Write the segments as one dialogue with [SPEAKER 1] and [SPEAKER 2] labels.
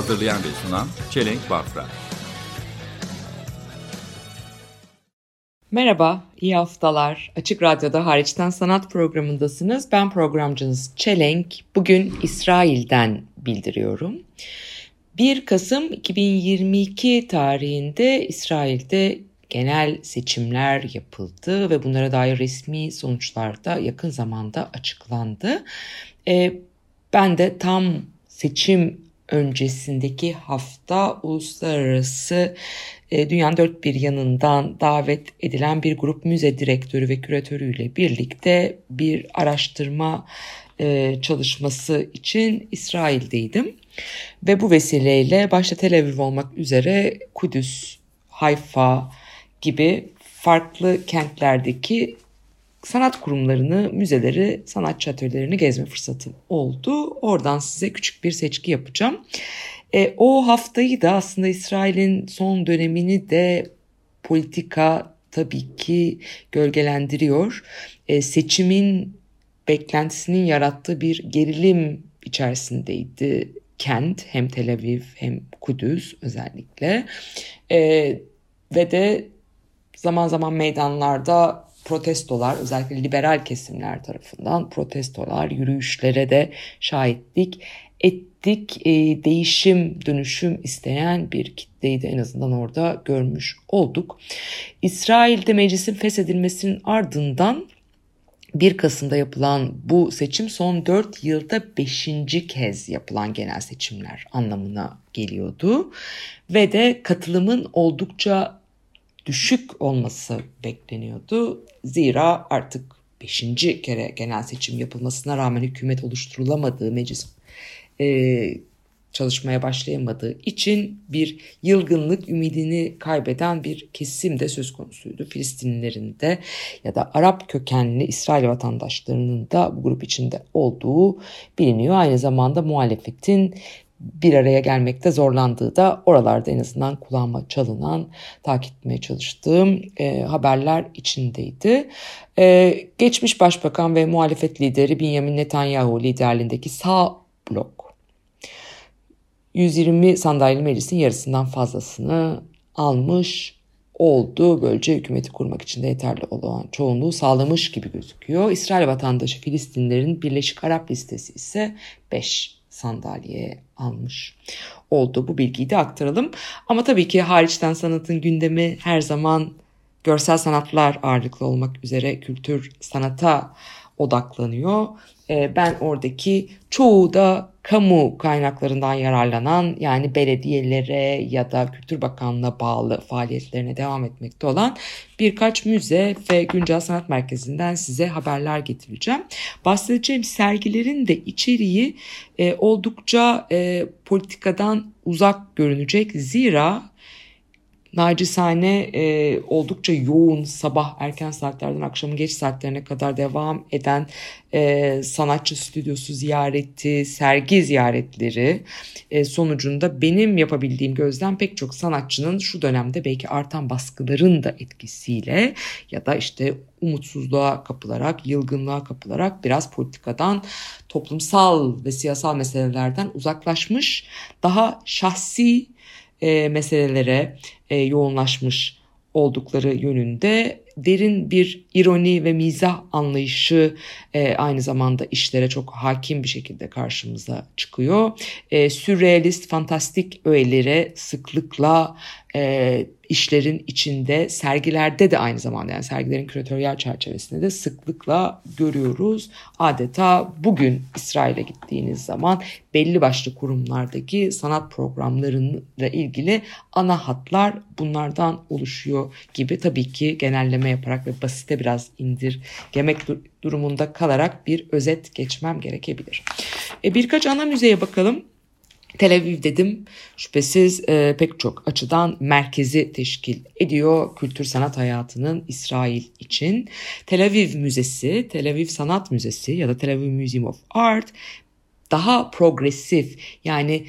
[SPEAKER 1] Hazırlayan ve sunan Çelenk Bafra.
[SPEAKER 2] Merhaba, iyi haftalar. Açık Radyo'da Hariçten Sanat programındasınız. Ben programcınız Çelenk. Bugün İsrail'den bildiriyorum. 1 Kasım 2022 tarihinde İsrail'de genel seçimler yapıldı ve bunlara dair resmi sonuçlar da yakın zamanda açıklandı. Ee, ben de tam seçim öncesindeki hafta uluslararası e, dünyanın dört bir yanından davet edilen bir grup müze direktörü ve küratörüyle birlikte bir araştırma e, çalışması için İsrail'deydim. Ve bu vesileyle başta Tel Aviv olmak üzere Kudüs, Hayfa gibi farklı kentlerdeki sanat kurumlarını, müzeleri, sanatçı atölyelerini gezme fırsatım oldu. Oradan size küçük bir seçki yapacağım. E, o haftayı da aslında İsrail'in son dönemini de politika tabii ki gölgelendiriyor. E, seçimin beklentisinin yarattığı bir gerilim içerisindeydi kent hem Tel Aviv hem Kudüs özellikle E, ve de zaman zaman meydanlarda protestolar özellikle liberal kesimler tarafından protestolar yürüyüşlere de şahitlik ettik e, değişim dönüşüm isteyen bir kitleyi de en azından orada görmüş olduk. İsrail'de meclisin feshedilmesinin ardından 1 Kasım'da yapılan bu seçim son 4 yılda 5. kez yapılan genel seçimler anlamına geliyordu. Ve de katılımın oldukça düşük olması bekleniyordu. Zira artık 5. kere genel seçim yapılmasına rağmen hükümet oluşturulamadığı meclis e, çalışmaya başlayamadığı için bir yılgınlık ümidini kaybeden bir kesim de söz konusuydu. Filistinlilerin de ya da Arap kökenli İsrail vatandaşlarının da bu grup içinde olduğu biliniyor. Aynı zamanda muhalefetin bir araya gelmekte zorlandığı da oralarda en azından kulağıma çalınan, takip etmeye çalıştığım e, haberler içindeydi. E, geçmiş başbakan ve muhalefet lideri Benjamin Netanyahu liderliğindeki sağ blok 120 sandalyeli meclisin yarısından fazlasını almış oldu. Böylece hükümeti kurmak için de yeterli olan çoğunluğu sağlamış gibi gözüküyor. İsrail vatandaşı Filistinlerin Birleşik Arap listesi ise 5 sandalye almış oldu. Bu bilgiyi de aktaralım. Ama tabii ki hariçten sanatın gündemi her zaman görsel sanatlar ağırlıklı olmak üzere kültür sanata odaklanıyor. Ee, ben oradaki çoğu da kamu kaynaklarından yararlanan yani belediyelere ya da Kültür Bakanlığı'na bağlı faaliyetlerine devam etmekte olan birkaç müze ve güncel sanat merkezinden size haberler getireceğim. Bahsedeceğim sergilerin de içeriği e, oldukça e, politikadan uzak görünecek. Zira nacizane e, oldukça yoğun sabah erken saatlerden akşamın geç saatlerine kadar devam eden e, sanatçı stüdyosu ziyareti, sergi ziyaretleri e, sonucunda benim yapabildiğim gözlem pek çok sanatçının şu dönemde belki artan baskıların da etkisiyle ya da işte umutsuzluğa kapılarak, yılgınlığa kapılarak biraz politikadan, toplumsal ve siyasal meselelerden uzaklaşmış, daha şahsi e, meselelere e, yoğunlaşmış oldukları yönünde derin bir ironi ve mizah anlayışı e, aynı zamanda işlere çok hakim bir şekilde karşımıza çıkıyor. E, sürrealist, fantastik öğelere sıklıkla e, işlerin içinde sergilerde de aynı zamanda yani sergilerin küratöryel çerçevesinde de sıklıkla görüyoruz. Adeta bugün İsrail'e gittiğiniz zaman belli başlı kurumlardaki sanat programlarıyla ilgili ana hatlar bunlardan oluşuyor gibi tabii ki genelleme yaparak ve basite biraz indirgemek durumunda kalarak bir özet geçmem gerekebilir. E, birkaç ana müzeye bakalım. Tel Aviv dedim şüphesiz e, pek çok açıdan merkezi teşkil ediyor kültür sanat hayatının İsrail için. Tel Aviv Müzesi, Tel Aviv Sanat Müzesi ya da Tel Aviv Museum of Art daha progresif yani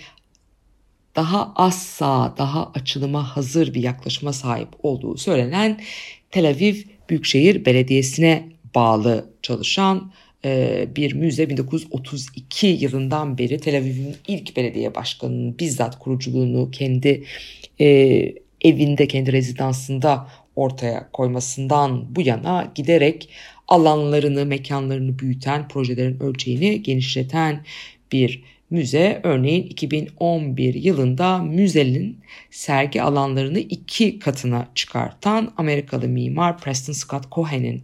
[SPEAKER 2] daha az sağ, daha açılıma hazır bir yaklaşıma sahip olduğu söylenen Tel Aviv Büyükşehir Belediyesi'ne bağlı çalışan bir müze 1932 yılından beri Tel Aviv'in ilk belediye başkanının bizzat kuruculuğunu kendi evinde, kendi rezidansında ortaya koymasından bu yana giderek alanlarını, mekanlarını büyüten, projelerin ölçeğini genişleten bir müze. Örneğin 2011 yılında müzenin sergi alanlarını iki katına çıkartan Amerikalı mimar Preston Scott Cohen'in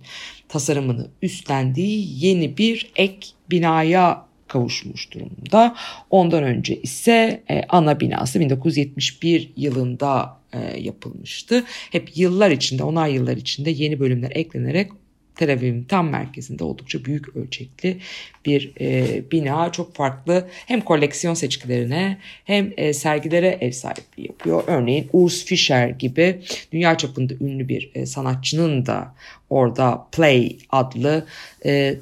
[SPEAKER 2] tasarımını üstlendiği yeni bir ek binaya kavuşmuş durumda. Ondan önce ise e, ana binası 1971 yılında e, yapılmıştı. Hep yıllar içinde, onar yıllar içinde yeni bölümler eklenerek Tel Aviv'in tam merkezinde oldukça büyük ölçekli bir e, bina. Çok farklı hem koleksiyon seçkilerine hem e, sergilere ev sahipliği yapıyor. Örneğin Urs Fischer gibi dünya çapında ünlü bir e, sanatçının da orada Play adlı e,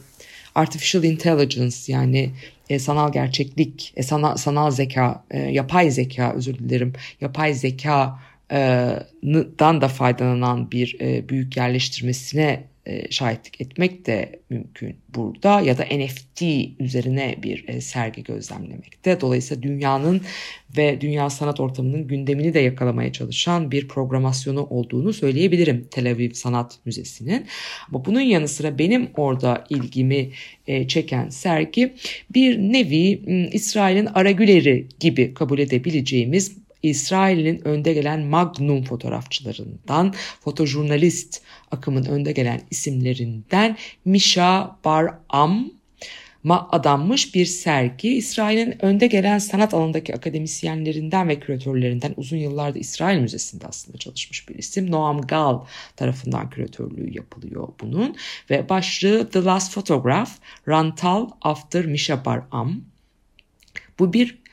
[SPEAKER 2] Artificial Intelligence yani e, sanal gerçeklik, e, sanal, sanal zeka, e, yapay zeka özür dilerim, yapay zeka dan da faydalanan bir e, büyük yerleştirmesine e, şahitlik etmek de mümkün burada ya da NFT üzerine bir e, sergi gözlemlemekte. Dolayısıyla dünyanın ve dünya sanat ortamının gündemini de yakalamaya çalışan bir programasyonu olduğunu söyleyebilirim Tel Aviv Sanat Müzesi'nin. Ama bunun yanı sıra benim orada ilgimi e, çeken sergi bir nevi İsrail'in Aragüleri gibi kabul edebileceğimiz İsrail'in önde gelen magnum fotoğrafçılarından, fotojurnalist akımın önde gelen isimlerinden Misha Bar Am ma adanmış bir sergi. İsrail'in önde gelen sanat alanındaki akademisyenlerinden ve küratörlerinden uzun yıllarda İsrail Müzesi'nde aslında çalışmış bir isim. Noam Gal tarafından küratörlüğü yapılıyor bunun. Ve başlığı The Last Photograph, Rantal After Misha Bar Am. Bu bir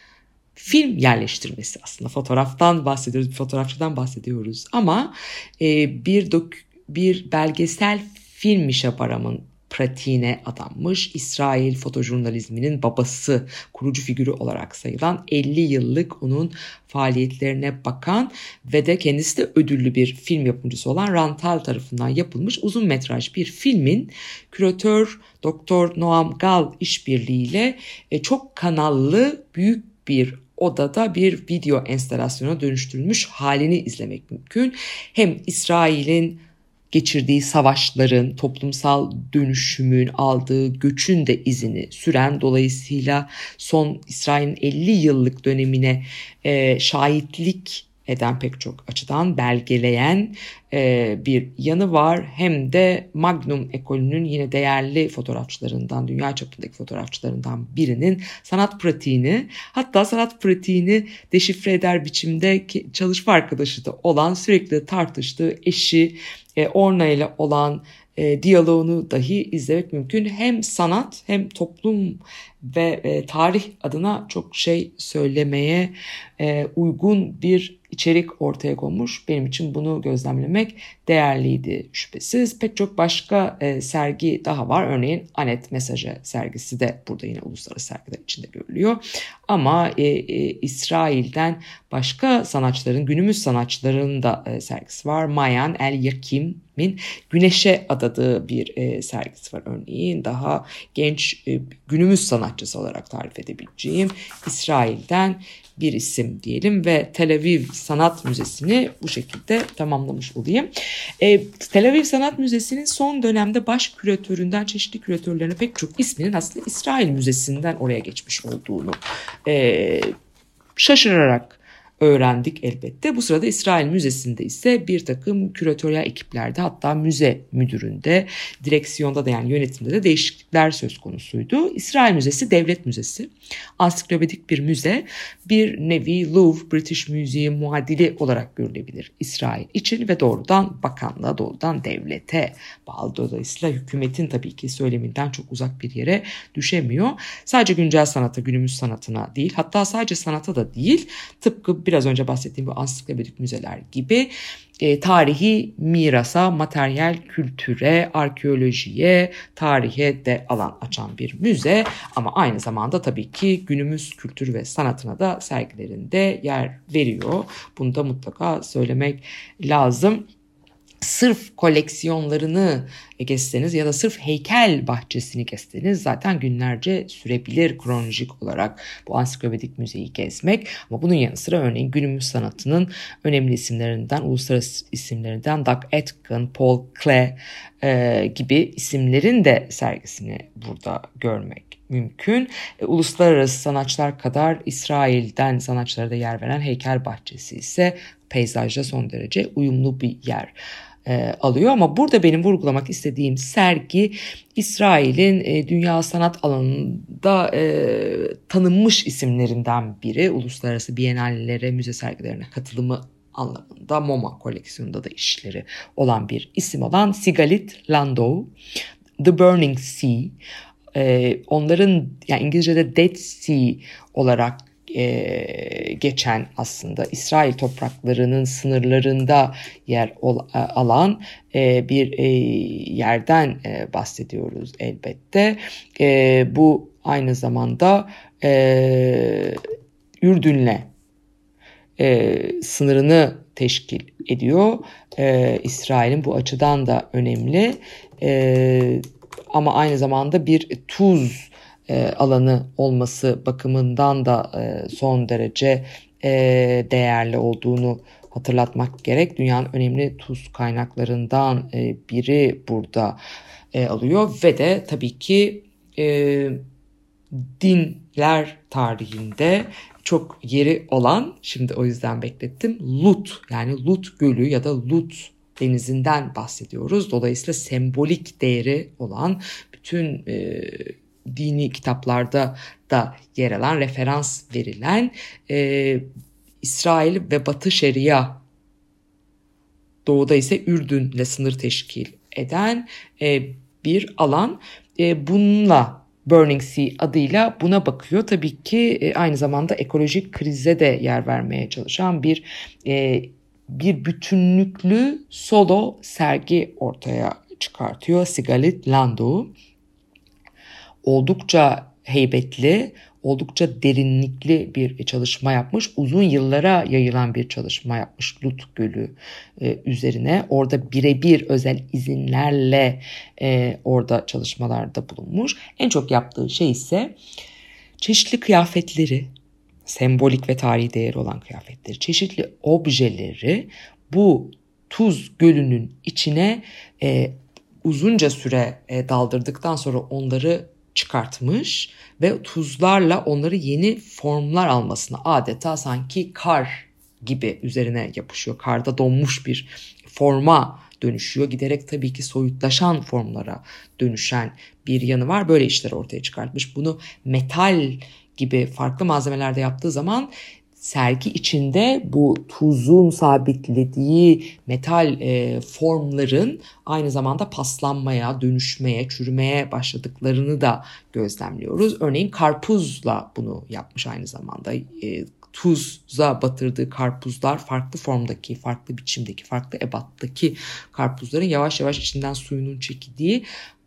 [SPEAKER 2] film yerleştirmesi. Aslında fotoğraftan bahsediyoruz, bir fotoğrafçıdan bahsediyoruz. Ama e, bir dok bir belgesel film Mişaparam'ın pratiğine adanmış İsrail fotojurnalizminin babası kurucu figürü olarak sayılan 50 yıllık onun faaliyetlerine bakan ve de kendisi de ödüllü bir film yapımcısı olan Rantal tarafından yapılmış uzun metraj bir filmin küratör Doktor Noam Gal işbirliğiyle e, çok kanallı büyük bir odada bir video enstalasyona dönüştürülmüş halini izlemek mümkün. Hem İsrail'in geçirdiği savaşların, toplumsal dönüşümün aldığı göçün de izini süren dolayısıyla son İsrail'in 50 yıllık dönemine e, şahitlik eden pek çok açıdan belgeleyen e, bir yanı var. Hem de Magnum ekolünün yine değerli fotoğrafçılarından, dünya çapındaki fotoğrafçılarından birinin sanat pratiğini hatta sanat pratiğini deşifre eder biçimde çalışma arkadaşı da olan sürekli tartıştığı eşi e, Orna ile olan e, diyaloğunu dahi izlemek mümkün. Hem sanat hem toplum ve e, tarih adına çok şey söylemeye e, uygun bir içerik ortaya konmuş. Benim için bunu gözlemlemek değerliydi şüphesiz. Pek çok başka e, sergi daha var. Örneğin Anet Mesajı sergisi de burada yine uluslararası sergiler içinde görülüyor. Ama e, e, İsrail'den başka sanatçıların, günümüz sanatçıların da e, sergisi var. Mayan El Yakim'in Güneşe adadığı bir e, sergisi var örneğin. Daha genç e, günümüz sanatçısı olarak tarif edebileceğim İsrail'den bir isim diyelim ve Tel Aviv Sanat Müzesi'ni bu şekilde tamamlamış olayım. E, Tel Aviv Sanat Müzesi'nin son dönemde baş küratöründen çeşitli küratörlerine pek çok isminin aslında İsrail Müzesi'nden oraya geçmiş olduğunu e, şaşırarak öğrendik elbette. Bu sırada İsrail Müzesi'nde ise bir takım küratöryel ekiplerde hatta müze müdüründe, direksiyonda da yani yönetimde de değişiklikler söz konusuydu. İsrail Müzesi devlet müzesi. Ansiklopedik bir müze. Bir nevi Louvre British Museum muadili olarak görülebilir İsrail için ve doğrudan bakanlığa, doğrudan devlete bağlı. Dolayısıyla hükümetin tabii ki söyleminden çok uzak bir yere düşemiyor. Sadece güncel sanata, günümüz sanatına değil hatta sadece sanata da değil tıpkı biraz önce bahsettiğim bu ansiklopedik müzeler gibi e, tarihi mirasa, materyal kültüre, arkeolojiye, tarihe de alan açan bir müze ama aynı zamanda tabii ki günümüz kültürü ve sanatına da sergilerinde yer veriyor. Bunu da mutlaka söylemek lazım sırf koleksiyonlarını gezseniz ya da sırf heykel bahçesini gezseniz zaten günlerce sürebilir kronolojik olarak bu ansiklopedik müzeyi gezmek. Ama bunun yanı sıra örneğin günümüz sanatının önemli isimlerinden, uluslararası isimlerinden Doug Atkin, Paul Klee e, gibi isimlerin de sergisini burada görmek mümkün. E, uluslararası sanatçılar kadar İsrail'den sanatçılara da yer veren heykel bahçesi ise peyzajla son derece uyumlu bir yer e, alıyor. Ama burada benim vurgulamak istediğim sergi İsrail'in e, dünya sanat alanında e, tanınmış isimlerinden biri. Uluslararası bienallere, müze sergilerine katılımı anlamında MoMA koleksiyonunda da işleri olan bir isim olan Sigalit Landau. The Burning Sea. E, onların yani İngilizce'de Dead Sea olarak e, geçen aslında İsrail topraklarının sınırlarında yer ol, alan e, bir e, yerden e, bahsediyoruz elbette. E, bu aynı zamanda e, Ürdün'le e, sınırını teşkil ediyor. E, İsrail'in bu açıdan da önemli. E, ama aynı zamanda bir tuz alanı olması bakımından da e, son derece e, değerli olduğunu hatırlatmak gerek. Dünyanın önemli tuz kaynaklarından e, biri burada e, alıyor ve de tabii ki e, dinler tarihinde çok yeri olan şimdi o yüzden beklettim Lut yani Lut Gölü ya da Lut denizinden bahsediyoruz. Dolayısıyla sembolik değeri olan bütün e, dini kitaplarda da yer alan, referans verilen e, İsrail ve Batı Şeria doğuda ise Ürdün'le sınır teşkil eden e, bir alan. E, bununla Burning Sea adıyla buna bakıyor. Tabii ki e, aynı zamanda ekolojik krize de yer vermeye çalışan bir e, bir bütünlüklü solo sergi ortaya çıkartıyor Sigalit Landau oldukça heybetli, oldukça derinlikli bir çalışma yapmış. Uzun yıllara yayılan bir çalışma yapmış Lut Gölü e, üzerine. Orada birebir özel izinlerle e, orada çalışmalarda bulunmuş. En çok yaptığı şey ise çeşitli kıyafetleri, sembolik ve tarihi değeri olan kıyafetleri, çeşitli objeleri bu tuz gölünün içine e, uzunca süre e, daldırdıktan sonra onları çıkartmış ve tuzlarla onları yeni formlar almasına adeta sanki kar gibi üzerine yapışıyor. Karda donmuş bir forma dönüşüyor. Giderek tabii ki soyutlaşan formlara dönüşen bir yanı var. Böyle işler ortaya çıkartmış. Bunu metal gibi farklı malzemelerde yaptığı zaman sergi içinde bu tuzun sabitlediği metal e, formların aynı zamanda paslanmaya, dönüşmeye, çürümeye başladıklarını da gözlemliyoruz. Örneğin karpuzla bunu yapmış aynı zamanda. E, tuza batırdığı karpuzlar farklı formdaki, farklı biçimdeki, farklı ebattaki karpuzların yavaş yavaş içinden suyunun çekildiği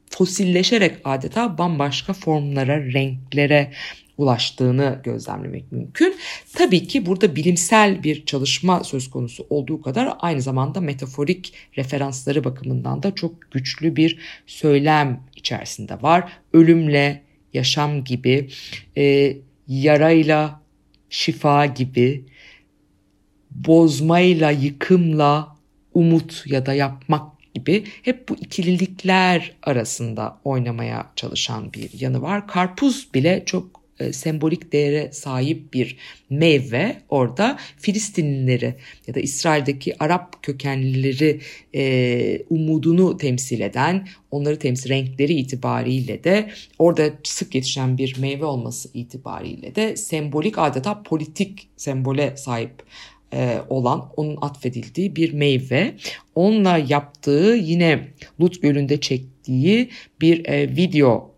[SPEAKER 2] fosilleşerek adeta bambaşka formlara, renklere ulaştığını gözlemlemek mümkün. Tabii ki burada bilimsel bir çalışma söz konusu olduğu kadar aynı zamanda metaforik referansları bakımından da çok güçlü bir söylem içerisinde var. Ölümle, yaşam gibi, e, yarayla, şifa gibi, bozmayla, yıkımla, umut ya da yapmak gibi hep bu ikililikler arasında oynamaya çalışan bir yanı var. Karpuz bile çok e, sembolik değere sahip bir meyve orada Filistinlileri ya da İsrail'deki Arap kökenlileri e, umudunu temsil eden onları temsil renkleri itibariyle de orada sık yetişen bir meyve olması itibariyle de sembolik adeta politik sembole sahip e, olan onun atfedildiği bir meyve. Onunla yaptığı yine Lut Gölü'nde çektiği bir e, video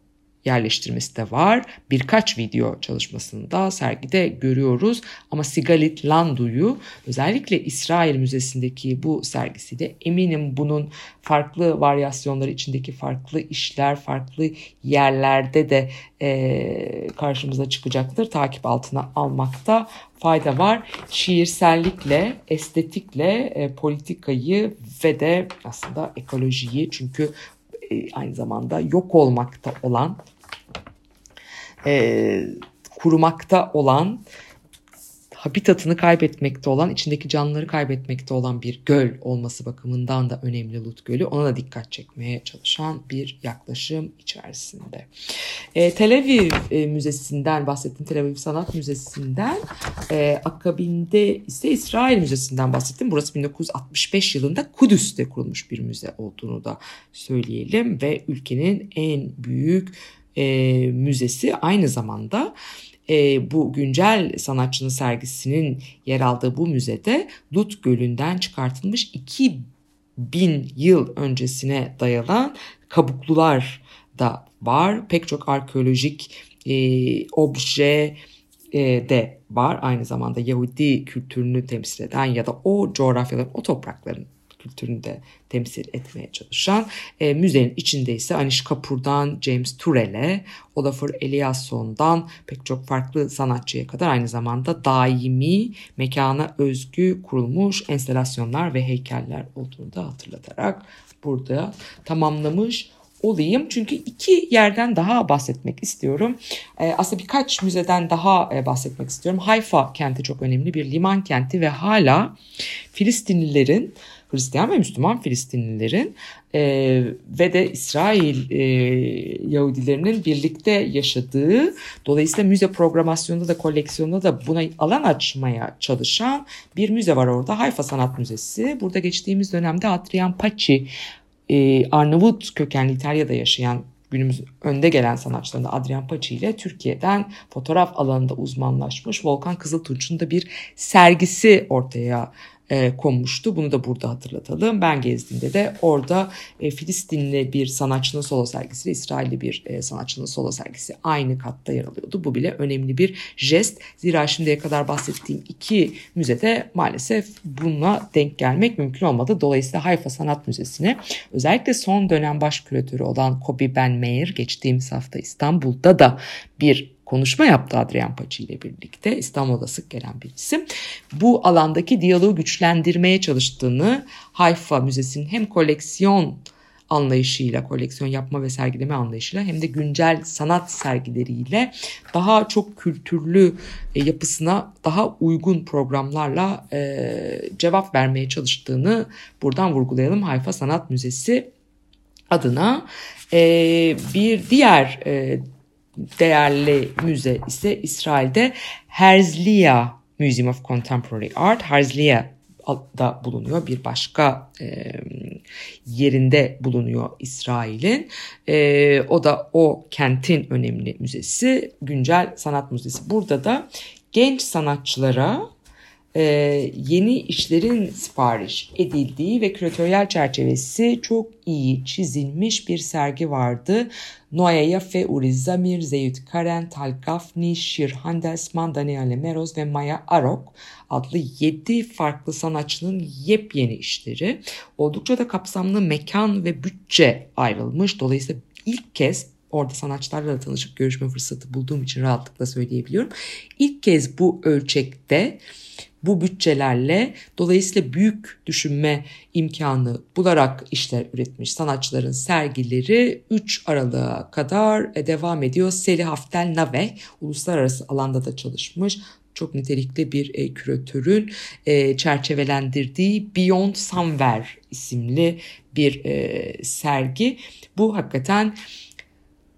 [SPEAKER 2] yerleştirmesi de var. Birkaç video çalışmasında sergide görüyoruz. Ama Sigalit Landu'yu özellikle İsrail Müzesi'ndeki bu sergisiyle eminim bunun farklı varyasyonları içindeki farklı işler, farklı yerlerde de e, karşımıza çıkacaktır. Takip altına almakta fayda var. Şiirsellikle, estetikle e, politikayı ve de aslında ekolojiyi çünkü e, aynı zamanda yok olmakta olan e, kurumakta olan habitatını kaybetmekte olan, içindeki canlıları kaybetmekte olan bir göl olması bakımından da önemli Lut Gölü. Ona da dikkat çekmeye çalışan bir yaklaşım içerisinde. E, Tel Aviv e, Müzesi'nden bahsettim. Tel Aviv Sanat Müzesi'nden. E, akabinde ise İsrail Müzesi'nden bahsettim. Burası 1965 yılında Kudüs'te kurulmuş bir müze olduğunu da söyleyelim. Ve ülkenin en büyük e, müzesi aynı zamanda e, bu güncel sanatçının sergisinin yer aldığı bu müzede Lut Gölü'nden çıkartılmış 2000 yıl öncesine dayanan kabuklular da var. Pek çok arkeolojik e, obje e, de var. Aynı zamanda Yahudi kültürünü temsil eden ya da o coğrafyaların, o toprakların kültürünü de temsil etmeye çalışan e, müzenin içinde ise Anish Kapoor'dan James Turrell'e, Olafur Eliasson'dan pek çok farklı sanatçıya kadar aynı zamanda daimi mekana özgü kurulmuş enstalasyonlar ve heykeller olduğunu da hatırlatarak burada tamamlamış olayım. Çünkü iki yerden daha bahsetmek istiyorum. Ee, aslında birkaç müzeden daha e, bahsetmek istiyorum. Hayfa kenti çok önemli bir liman kenti ve hala Filistinlilerin Hristiyan ve Müslüman Filistinlilerin e, ve de İsrail e, Yahudilerinin birlikte yaşadığı dolayısıyla müze programasyonunda da koleksiyonunda da buna alan açmaya çalışan bir müze var orada. Hayfa Sanat Müzesi. Burada geçtiğimiz dönemde Adrian Paci e, Arnavut kökenli İtalya'da yaşayan günümüz önde gelen sanatçılarından Adrian Paci ile Türkiye'den fotoğraf alanında uzmanlaşmış Volkan Kızıltunç'un da bir sergisi ortaya e, konmuştu. Bunu da burada hatırlatalım. Ben gezdiğimde de orada e, Filistinli bir sanatçının solo sergisi, İsrailli bir e, sanatçının solo sergisi aynı katta yer alıyordu. Bu bile önemli bir jest. Zira şimdiye kadar bahsettiğim iki müzede maalesef bununla denk gelmek mümkün olmadı. Dolayısıyla Hayfa Sanat Müzesi'ne özellikle son dönem baş küratörü olan Kobi Ben Meir geçtiğimiz hafta İstanbul'da da bir konuşma yaptı Adrian Paci ile birlikte. İstanbul'da sık gelen bir isim. Bu alandaki diyaloğu güçlendirmeye çalıştığını Hayfa Müzesi'nin hem koleksiyon anlayışıyla, koleksiyon yapma ve sergileme anlayışıyla hem de güncel sanat sergileriyle daha çok kültürlü e, yapısına daha uygun programlarla e, cevap vermeye çalıştığını buradan vurgulayalım. Hayfa Sanat Müzesi adına e, bir diğer e, değerli müze ise İsrail'de Herzliya Museum of Contemporary Art. Herzliya da bulunuyor. Bir başka e, yerinde bulunuyor İsrail'in. E, o da o kentin önemli müzesi. Güncel Sanat Müzesi. Burada da genç sanatçılara e, yeni işlerin sipariş edildiği ve küratöryel çerçevesi çok iyi çizilmiş bir sergi vardı. Noaya Yafe, Uri Zamir, Zeyut Karen, Tal Gafni, Shir Handelsman, Daniel Meroz ve Maya Arok adlı 7 farklı sanatçının yepyeni işleri. Oldukça da kapsamlı mekan ve bütçe ayrılmış. Dolayısıyla ilk kez orada sanatçılarla da tanışıp görüşme fırsatı bulduğum için rahatlıkla söyleyebiliyorum. İlk kez bu ölçekte bu bütçelerle dolayısıyla büyük düşünme imkanı bularak işler üretmiş sanatçıların sergileri 3 Aralık'a kadar devam ediyor. Seli Haftel Nave uluslararası alanda da çalışmış çok nitelikli bir e, küratörün e, çerçevelendirdiği Beyond Somewhere isimli bir e, sergi. Bu hakikaten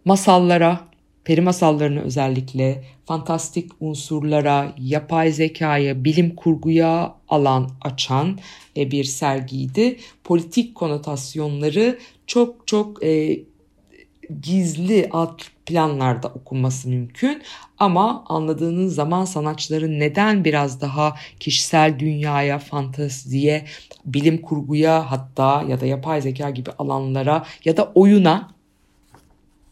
[SPEAKER 2] masallara, peri masallarını özellikle fantastik unsurlara, yapay zekaya, bilim kurguya alan açan e, bir sergiydi. Politik konotasyonları çok çok e, gizli alt planlarda okunması mümkün ama anladığınız zaman sanatçıların neden biraz daha kişisel dünyaya, fanteziye, bilim kurguya hatta ya da yapay zeka gibi alanlara ya da oyuna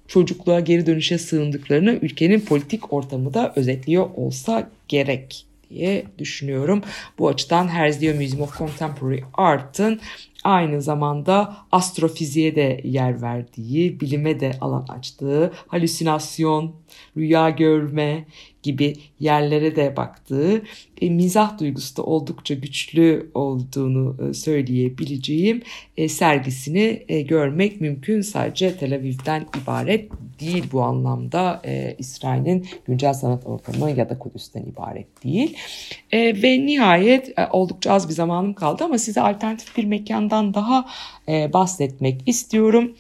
[SPEAKER 2] çocukluğa geri dönüşe sığındıklarını ülkenin politik ortamı da özetliyor olsa gerek diye düşünüyorum. Bu açıdan Herzliya Museum of Contemporary Art'ın aynı zamanda astrofiziğe de yer verdiği, bilime de alan açtığı, halüsinasyon, rüya görme gibi yerlere de baktığı, e, mizah duygusu da oldukça güçlü olduğunu e, söyleyebileceğim e, sergisini e, görmek mümkün. Sadece Tel Aviv'den ibaret değil bu anlamda e, İsrail'in güncel sanat ortamı ya da Kudüs'ten ibaret değil. E, ve nihayet e, oldukça az bir zamanım kaldı ama size alternatif bir mekandan daha e, bahsetmek istiyorum.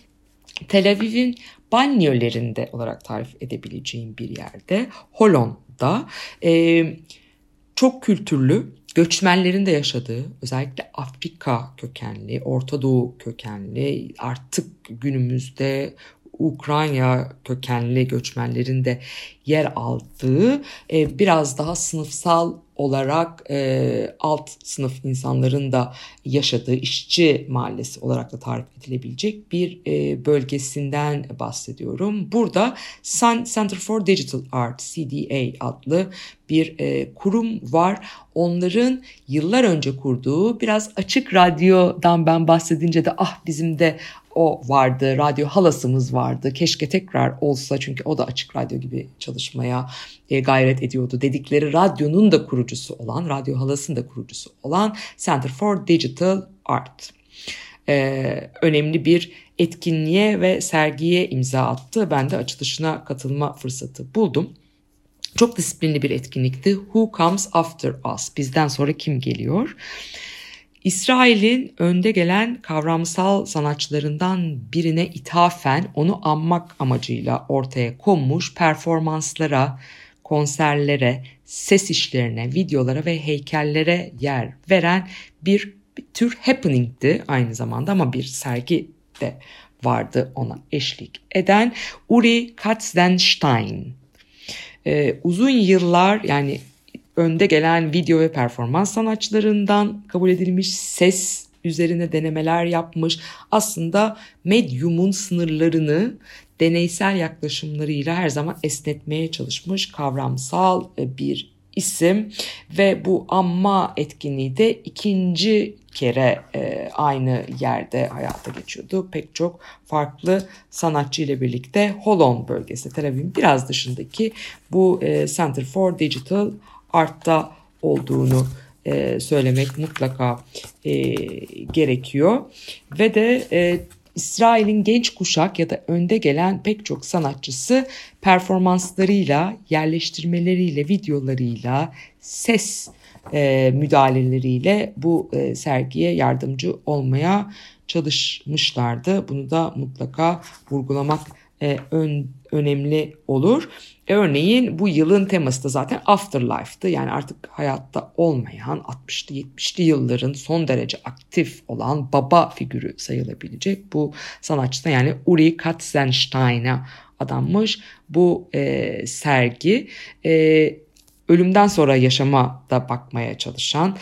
[SPEAKER 2] Tel Aviv'in banyolarında olarak tarif edebileceğim bir yerde Holon'da e, çok kültürlü göçmenlerin de yaşadığı özellikle Afrika kökenli, Orta Doğu kökenli artık günümüzde Ukrayna kökenli göçmenlerin de yer aldığı e, biraz daha sınıfsal olarak e, alt sınıf insanların da yaşadığı işçi mahallesi olarak da tarif edilebilecek bir e, bölgesinden bahsediyorum. Burada Sun Center for Digital Art CDA adlı bir e, kurum var. Onların yıllar önce kurduğu biraz açık radyodan ben bahsedince de ah bizim de o vardı, radyo halasımız vardı. Keşke tekrar olsa çünkü o da açık radyo gibi çalışmaya e, gayret ediyordu. Dedikleri radyonun da kurucusu olan, radyo halasının da kurucusu olan Center for Digital Art. Ee, önemli bir etkinliğe ve sergiye imza attı. Ben de açılışına katılma fırsatı buldum. Çok disiplinli bir etkinlikti. Who Comes After Us? Bizden sonra kim geliyor? İsrail'in önde gelen kavramsal sanatçılarından birine ithafen onu anmak amacıyla ortaya konmuş performanslara, konserlere, ses işlerine, videolara ve heykellere yer veren bir, bir tür happening'ti aynı zamanda ama bir sergi de vardı ona eşlik eden Uri Katzenstein. Ee, uzun yıllar yani önde gelen video ve performans sanatçılarından kabul edilmiş ses üzerine denemeler yapmış. Aslında medyumun sınırlarını deneysel yaklaşımlarıyla her zaman esnetmeye çalışmış kavramsal bir isim ve bu amma etkinliği de ikinci kere e, aynı yerde hayata geçiyordu. Pek çok farklı sanatçı ile birlikte Holon bölgesi Tel Aviv'in biraz dışındaki bu e, Center for Digital Art'ta olduğunu e, söylemek mutlaka e, gerekiyor. Ve de e, İsrail'in genç kuşak ya da önde gelen pek çok sanatçısı performanslarıyla, yerleştirmeleriyle, videolarıyla, ses e, müdahaleleriyle bu e, sergiye yardımcı olmaya çalışmışlardı. Bunu da mutlaka vurgulamak e, ön, önemli olur. Örneğin bu yılın teması da zaten Afterlife'tı. Yani artık hayatta olmayan 60'lı 70'li yılların son derece aktif olan baba figürü sayılabilecek bu sanatçıda yani Uri Katzenstein'a adanmış bu e, sergi. E, ölümden sonra yaşama da bakmaya çalışan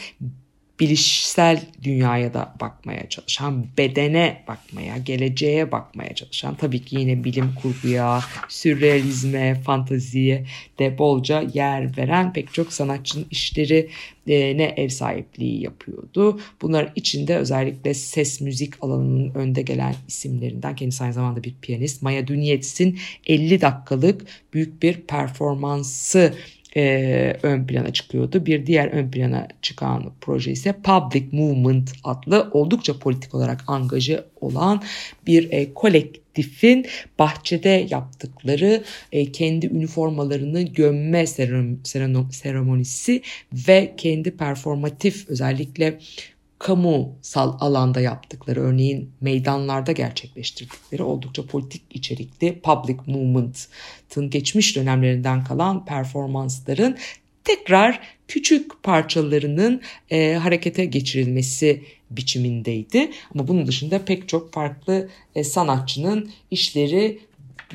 [SPEAKER 2] bilişsel dünyaya da bakmaya çalışan, bedene bakmaya, geleceğe bakmaya çalışan, tabii ki yine bilim kurguya, sürrealizme, fantaziye de bolca yer veren pek çok sanatçının işleri ne ev sahipliği yapıyordu. Bunların içinde özellikle ses müzik alanının önde gelen isimlerinden kendisi aynı zamanda bir piyanist Maya Duniyets'in 50 dakikalık büyük bir performansı e, ön plana çıkıyordu. Bir diğer ön plana çıkan proje ise Public Movement adlı oldukça politik olarak angaje olan bir e, kolektifin bahçede yaptıkları e, kendi üniformalarını gömme seremonisi ve kendi performatif özellikle kamusal alanda yaptıkları örneğin meydanlarda gerçekleştirdikleri oldukça politik içerikli public movement'ın geçmiş dönemlerinden kalan performansların tekrar küçük parçalarının e, harekete geçirilmesi biçimindeydi. Ama bunun dışında pek çok farklı e, sanatçının işleri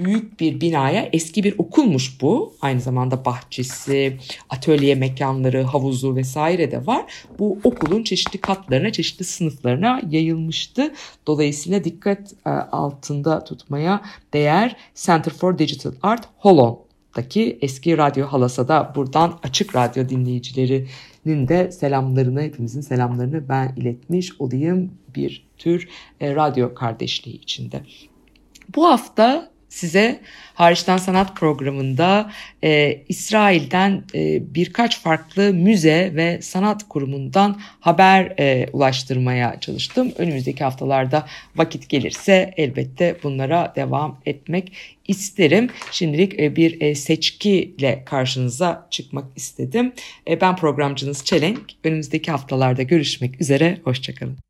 [SPEAKER 2] büyük bir binaya eski bir okulmuş bu. Aynı zamanda bahçesi, atölye mekanları, havuzu vesaire de var. Bu okulun çeşitli katlarına, çeşitli sınıflarına yayılmıştı. Dolayısıyla dikkat e, altında tutmaya değer Center for Digital Art Holland'daki eski radyo halasa da buradan açık radyo dinleyicilerinin de selamlarını, hepimizin selamlarını ben iletmiş olayım bir tür e, radyo kardeşliği içinde. Bu hafta size Hariçten Sanat programında e, İsrail'den e, birkaç farklı müze ve sanat kurumundan haber e, ulaştırmaya çalıştım. Önümüzdeki haftalarda vakit gelirse elbette bunlara devam etmek isterim. Şimdilik e, bir e, seçkiyle karşınıza çıkmak istedim. E, ben programcınız Çelenk. Önümüzdeki haftalarda görüşmek üzere. Hoşçakalın.